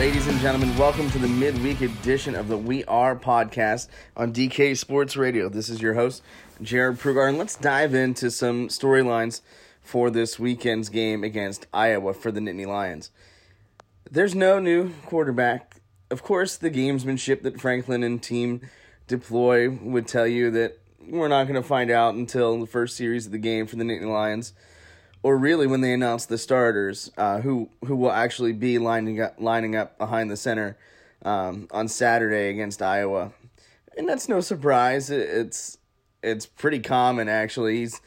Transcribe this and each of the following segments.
ladies and gentlemen. Welcome to the midweek edition of the We Are podcast on DK Sports Radio. This is your host, Jared Prugar, and let's dive into some storylines for this weekend's game against Iowa for the Nittany Lions. There's no new quarterback. Of course, the gamesmanship that Franklin and team deploy would tell you that we're not going to find out until the first series of the game for the Nittany Lions or really when they announce the starters, uh, who who will actually be lining up lining up behind the center um, on Saturday against Iowa, and that's no surprise. It's it's pretty common actually. He's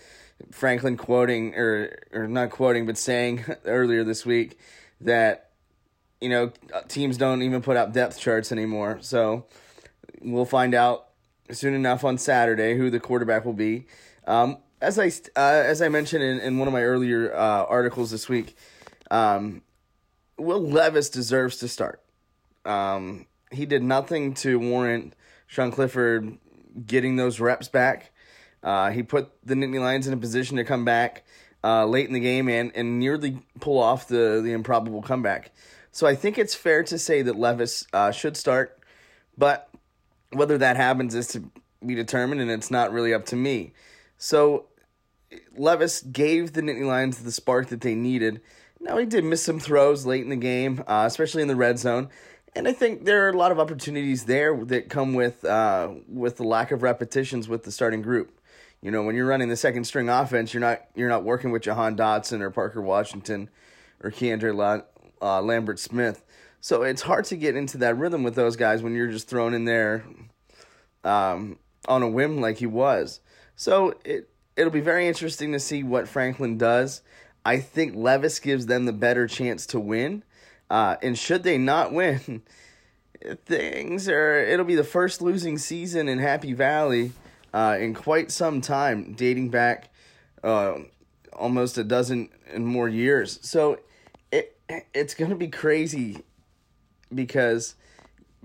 Franklin quoting or or not quoting, but saying earlier this week that you know teams don't even put out depth charts anymore. So we'll find out soon enough on Saturday who the quarterback will be. Um, as I uh, as I mentioned in, in one of my earlier uh, articles this week, um, Will Levis deserves to start. Um, he did nothing to warrant Sean Clifford getting those reps back. Uh, he put the Nittany Lions in a position to come back uh, late in the game and, and nearly pull off the, the improbable comeback. So I think it's fair to say that Levis uh, should start, but whether that happens is to be determined, and it's not really up to me. So Levis gave the Nittany Lions the spark that they needed. Now he did miss some throws late in the game, uh, especially in the red zone, and I think there are a lot of opportunities there that come with uh, with the lack of repetitions with the starting group. You know, when you're running the second string offense, you're not you're not working with Jahan Dotson or Parker Washington or Keandre La, uh, Lambert Smith. So it's hard to get into that rhythm with those guys when you're just thrown in there um, on a whim like he was. So it it'll be very interesting to see what Franklin does. I think Levis gives them the better chance to win. Uh, and should they not win, things are it'll be the first losing season in Happy Valley uh, in quite some time, dating back uh, almost a dozen and more years. So it it's gonna be crazy because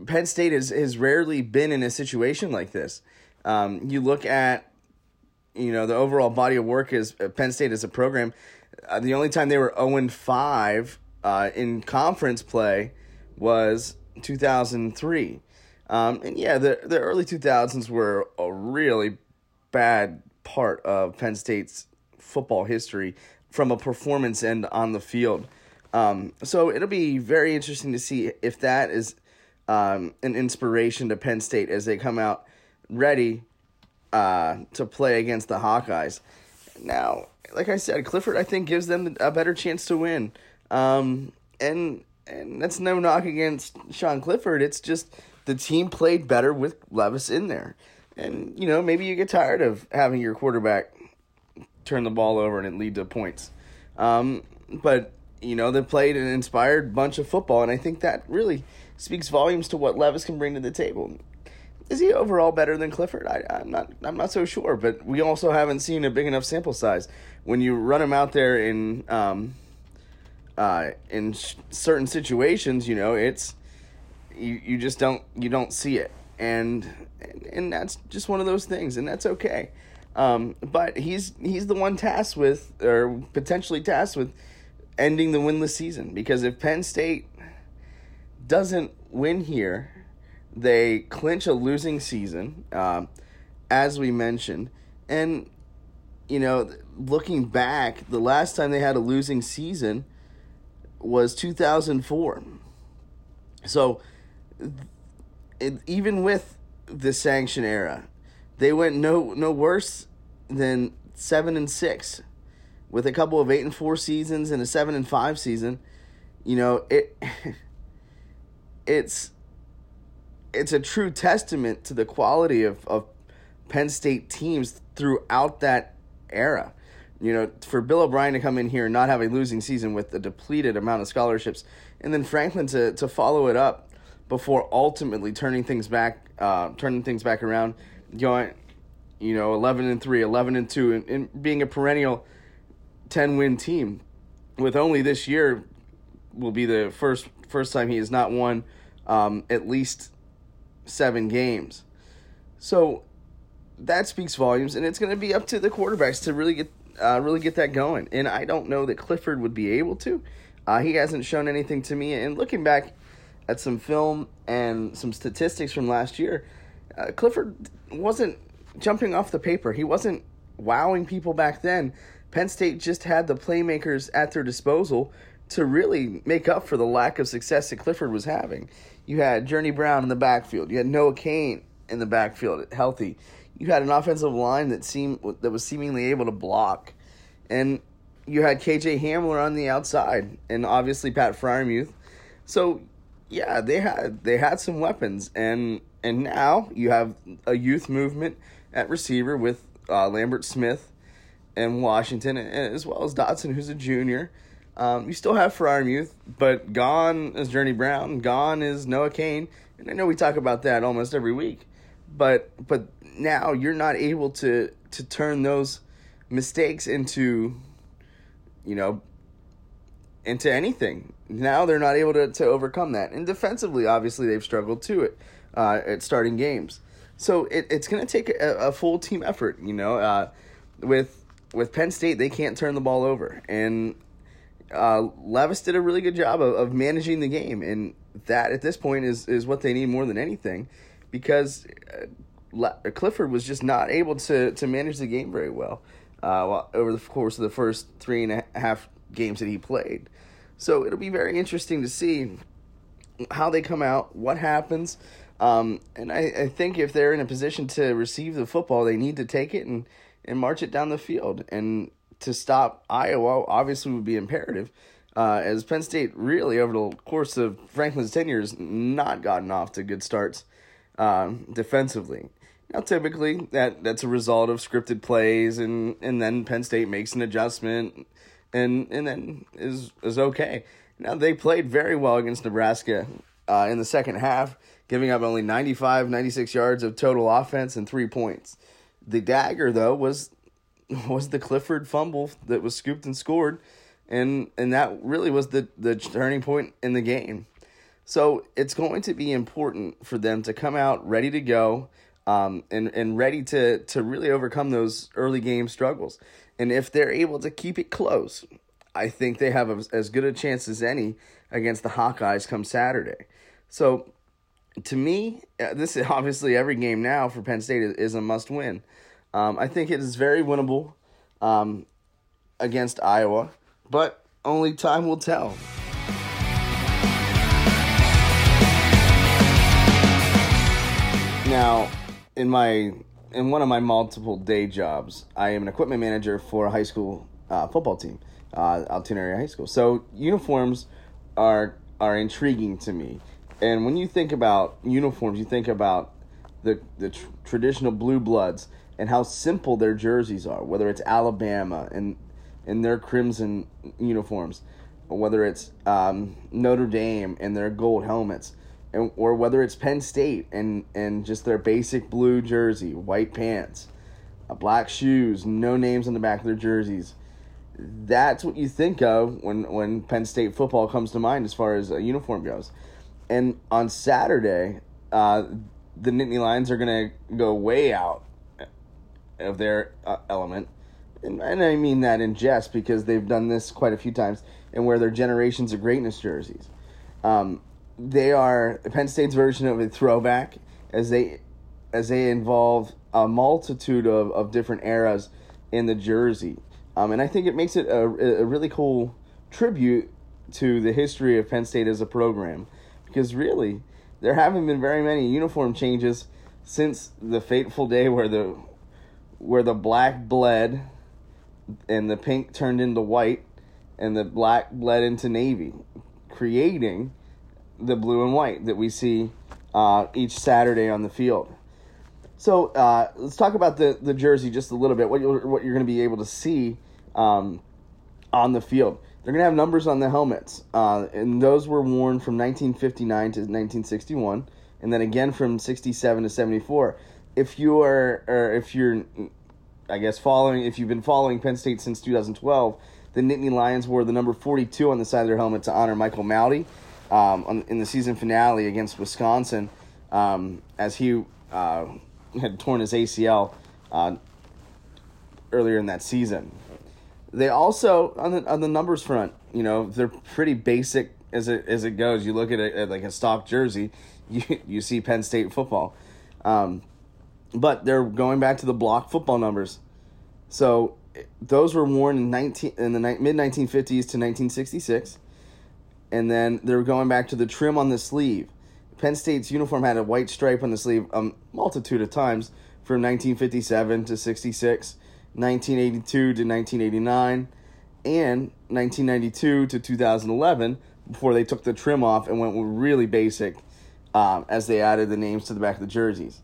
Penn State has, has rarely been in a situation like this. Um, you look at you know the overall body of work is uh, Penn State as a program. Uh, the only time they were zero and five uh, in conference play was two thousand three, um, and yeah, the the early two thousands were a really bad part of Penn State's football history from a performance end on the field. Um, so it'll be very interesting to see if that is um, an inspiration to Penn State as they come out ready uh, to play against the Hawkeyes. Now, like I said, Clifford I think gives them a better chance to win. Um, and and that's no knock against Sean Clifford. It's just the team played better with Levis in there. And you know, maybe you get tired of having your quarterback turn the ball over and it lead to points. Um, but you know, they played an inspired bunch of football, and I think that really speaks volumes to what Levis can bring to the table is he overall better than Clifford? I, am not. I'm not so sure. But we also haven't seen a big enough sample size. When you run him out there in um, uh, in sh- certain situations, you know, it's you, you just don't you don't see it, and, and and that's just one of those things, and that's okay. Um, but he's he's the one tasked with, or potentially tasked with, ending the winless season. Because if Penn State doesn't win here they clinch a losing season, um, as we mentioned. And, you know, looking back, the last time they had a losing season was 2004. So, it, even with the sanction era, they went no no worse than seven and six, with a couple of eight and four seasons and a seven and five season. You know it. it's it's a true testament to the quality of, of Penn State teams throughout that era. You know, for Bill O'Brien to come in here and not have a losing season with a depleted amount of scholarships, and then Franklin to, to follow it up before ultimately turning things back, uh, turning things back around, going, you know, eleven and three, 11 and two, and, and being a perennial ten win team. With only this year, will be the first first time he has not won um, at least seven games. So that speaks volumes, and it's going to be up to the quarterbacks to really get uh, really get that going. And I don't know that Clifford would be able to. Uh, he hasn't shown anything to me. And looking back, at some film and some statistics from last year, uh, Clifford wasn't jumping off the paper. He wasn't wowing people back then. Penn State just had the playmakers at their disposal to really make up for the lack of success that Clifford was having. You had Journey Brown in the backfield. You had Noah Cain in the backfield, healthy. You had an offensive line that seemed that was seemingly able to block, and you had KJ Hamler on the outside, and obviously Pat Freiermuth. So, yeah, they had they had some weapons, and and now you have a youth movement at receiver with uh, Lambert Smith and Washington, as well as Dotson, who's a junior. Um, you still have Freiermuth, but gone is Journey Brown, gone is Noah Cain, and I know we talk about that almost every week, but but now you're not able to to turn those mistakes into, you know, into anything. Now they're not able to to overcome that, and defensively, obviously they've struggled too it uh, at starting games. So it, it's going to take a, a, full team effort, you know. Uh, with with Penn State, they can't turn the ball over, and uh, Levis did a really good job of, of managing the game, and that at this point is is what they need more than anything, because uh, Clifford was just not able to to manage the game very well uh, over the course of the first three and a half games that he played. So it'll be very interesting to see how they come out, what happens. Um, and I, I think if they're in a position to receive the football, they need to take it and, and march it down the field. And to stop Iowa obviously would be imperative. Uh, as Penn State really over the course of Franklin's tenure has not gotten off to good starts um, defensively. Now, typically that that's a result of scripted plays, and, and then Penn State makes an adjustment, and and then is is okay. Now they played very well against Nebraska uh, in the second half, giving up only 95, 96 yards of total offense and three points. The dagger though was was the Clifford fumble that was scooped and scored, and and that really was the the turning point in the game. So it's going to be important for them to come out ready to go, um, and and ready to to really overcome those early game struggles. And if they're able to keep it close, I think they have a, as good a chance as any against the Hawkeyes come Saturday. So to me, uh, this is obviously every game now for Penn State is, is a must win. Um, I think it is very winnable um, against Iowa, but only time will tell. Now, in my in one of my multiple day jobs, I am an equipment manager for a high school uh, football team, uh, Altoona Area High School. So uniforms are are intriguing to me, and when you think about uniforms, you think about the the tr- traditional blue bloods and how simple their jerseys are, whether it's Alabama and in their crimson uniforms, or whether it's um, Notre Dame and their gold helmets, and or whether it's Penn State and and just their basic blue jersey, white pants, uh, black shoes, no names on the back of their jerseys. That's what you think of when when Penn State football comes to mind as far as a uniform goes. And on Saturday, uh, the Nittany Lions are gonna go way out of their uh, element. And, and I mean that in jest because they've done this quite a few times and wear their generations of greatness jerseys. Um, they are Penn State's version of a throwback as they as they involve a multitude of, of different eras in the jersey. Um, and I think it makes it a, a really cool tribute to the history of Penn State as a program because really there haven't been very many uniform changes since the fateful day where the where the black bled and the pink turned into white and the black bled into navy, creating the blue and white that we see uh, each Saturday on the field. So uh, let's talk about the, the jersey just a little bit. What you're, what you're going to be able to see um, on the field. They're going to have numbers on the helmets, uh, and those were worn from 1959 to 1961, and then again from 67 to 74 if you are, or if you're, I guess following, if you've been following Penn State since 2012, the Nittany Lions wore the number 42 on the side of their helmet to honor Michael Mauti um, on, in the season finale against Wisconsin, um, as he uh, had torn his ACL uh, earlier in that season. They also on the on the numbers front, you know, they're pretty basic as it as it goes. You look at it like a stock jersey, you you see Penn State football, um, but they're going back to the block football numbers. So those were worn in nineteen in the mid nineteen fifties to nineteen sixty six, and then they're going back to the trim on the sleeve. Penn State's uniform had a white stripe on the sleeve a multitude of times from 1957 to 66, 1982 to 1989, and 1992 to 2011 before they took the trim off and went really basic um, as they added the names to the back of the jerseys.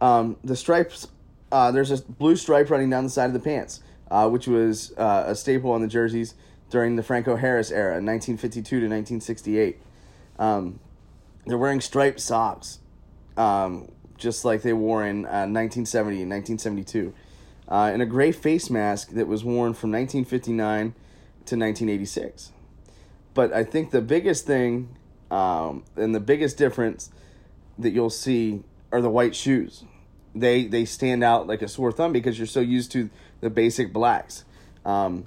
Um, the stripes, uh, there's a blue stripe running down the side of the pants, uh, which was uh, a staple on the jerseys during the Franco Harris era, 1952 to 1968. Um, they're wearing striped socks, um, just like they wore in 1970 and 1972. Uh, and a gray face mask that was worn from 1959 to 1986. But I think the biggest thing um, and the biggest difference that you'll see are the white shoes. They they stand out like a sore thumb because you're so used to the basic blacks. Um,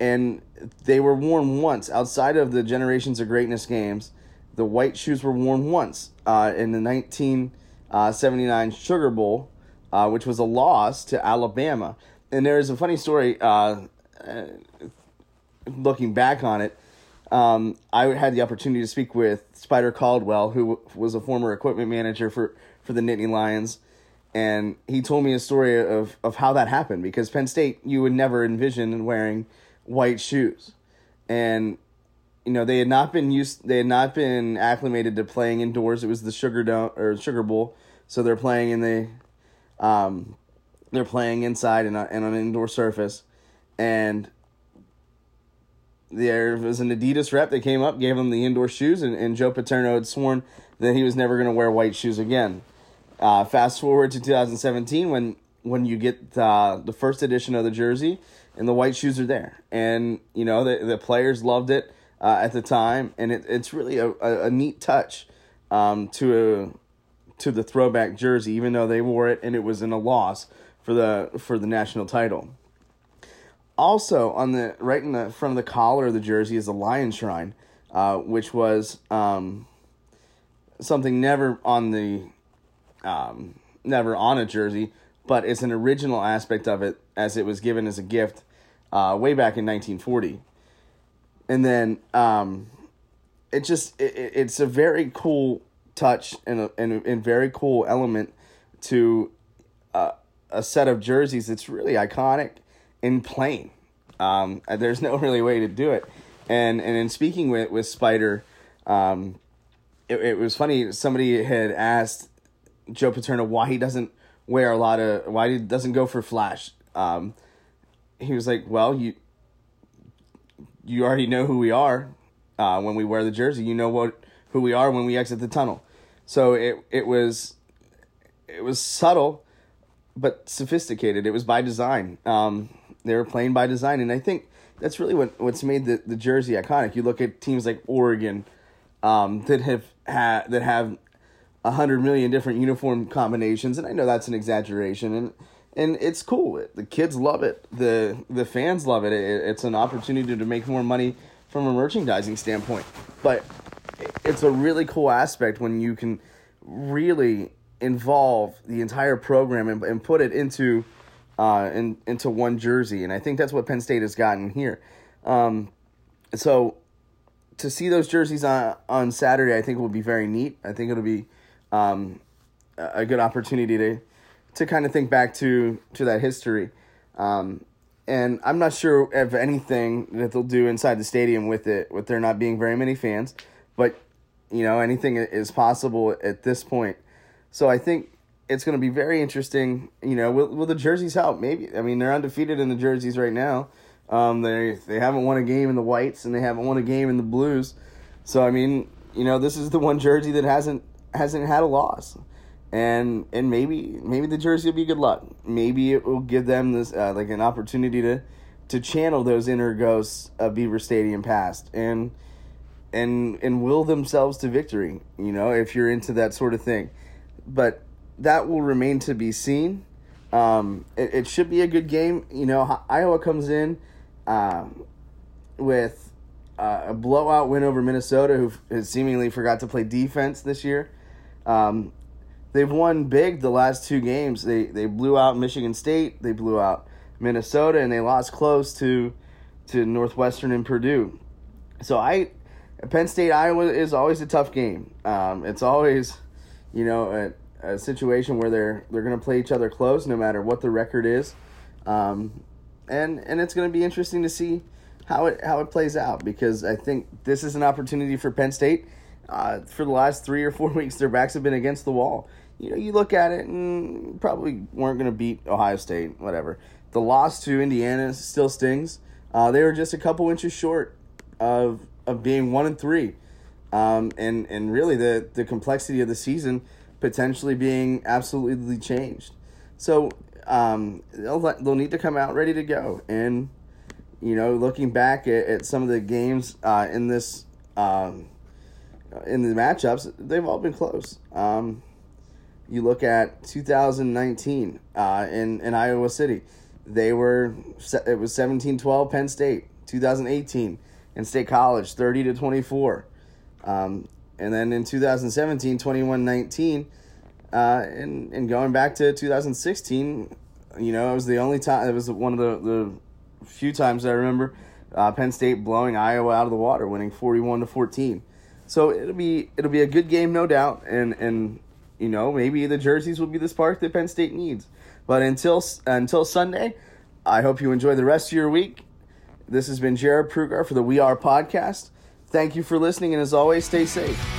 and they were worn once outside of the Generations of Greatness games. The white shoes were worn once uh, in the 1979 Sugar Bowl, uh, which was a loss to Alabama. And there is a funny story. Uh, uh looking back on it, um, I had the opportunity to speak with Spider Caldwell, who was a former equipment manager for, for the Nittany Lions. And he told me a story of, of how that happened because Penn State, you would never envision wearing white shoes. And, you know, they had not been used, they had not been acclimated to playing indoors. It was the Sugar Dome or Sugar Bowl. So they're playing in the, um, they're playing inside and, and on an indoor surface. And there was an Adidas rep that came up, gave him the indoor shoes, and, and Joe Paterno had sworn that he was never going to wear white shoes again. Uh, fast forward to 2017 when when you get uh, the first edition of the jersey and the white shoes are there, and you know the the players loved it uh, at the time, and it, it's really a, a, a neat touch um, to a, to the throwback jersey, even though they wore it and it was in a loss for the for the national title. Also, on the right in the front of the collar of the jersey is a lion shrine, uh, which was um, something never on the um, never on a jersey, but it's an original aspect of it as it was given as a gift uh, way back in 1940. And then um, it just it, it's a very cool touch and a, and, and very cool element to uh, a set of jerseys that's really iconic in plain. Um, there's no really way to do it. And and in speaking with with Spider, um, it, it was funny. Somebody had asked Joe Paterno why he doesn't wear a lot of why he doesn't go for flash. Um, he was like, "Well, you you already know who we are uh, when we wear the jersey. You know what who we are when we exit the tunnel." So it it was it was subtle, but sophisticated. It was by design. Um, they were playing by design, and I think that's really what what's made the, the jersey iconic. You look at teams like Oregon, um, that have had that have a hundred million different uniform combinations, and I know that's an exaggeration, and and it's cool. The kids love it. the The fans love it. it it's an opportunity to make more money from a merchandising standpoint, but it's a really cool aspect when you can really involve the entire program and, and put it into uh, in, into one jersey, and I think that's what Penn State has gotten here. Um, so to see those jerseys on on Saturday, I think will be very neat. I think it'll be um, a good opportunity to to kind of think back to to that history. Um, and I'm not sure of anything that they'll do inside the stadium with it, with there not being very many fans. But you know, anything is possible at this point. So I think it's going to be very interesting. You know, will will the jerseys help? Maybe. I mean, they're undefeated in the jerseys right now. Um, they they haven't won a game in the whites and they haven't won a game in the blues. So I mean, you know, this is the one jersey that hasn't hasn't had a loss, and and maybe maybe the jersey will be good luck. Maybe it will give them this uh, like an opportunity to to channel those inner ghosts of Beaver Stadium past and and and will themselves to victory. You know, if you're into that sort of thing, but that will remain to be seen. Um, it, it should be a good game. You know, Iowa comes in um, with uh, a blowout win over Minnesota, who has seemingly forgot to play defense this year. Um, they've won big the last two games. They they blew out Michigan State, they blew out Minnesota, and they lost close to to Northwestern and Purdue. So I, Penn State Iowa is always a tough game. Um, it's always, you know, a, a situation where they're they're going to play each other close no matter what the record is, um, and and it's going to be interesting to see how it how it plays out because I think this is an opportunity for Penn State. Uh, for the last three or four weeks, their backs have been against the wall. You know, you look at it and probably weren't going to beat Ohio State, whatever. The loss to Indiana still stings. Uh, they were just a couple inches short of of being one and three, um, and and really the the complexity of the season potentially being absolutely changed. So um, they'll they'll need to come out ready to go. And you know, looking back at, at some of the games uh, in this um, in the matchups, they've all been close. Um, you look at 2019 uh, in in Iowa City they were it was 17-12 Penn State 2018 in State College 30 to 24 um, and then in 2017 21-19 uh, and and going back to 2016 you know it was the only time it was one of the the few times I remember uh, Penn State blowing Iowa out of the water winning 41 to 14 so it'll be it'll be a good game no doubt and and you know maybe the jerseys will be the spark that Penn State needs but until until Sunday, I hope you enjoy the rest of your week. This has been Jared Prugar for the We Are podcast. Thank you for listening, and as always, stay safe.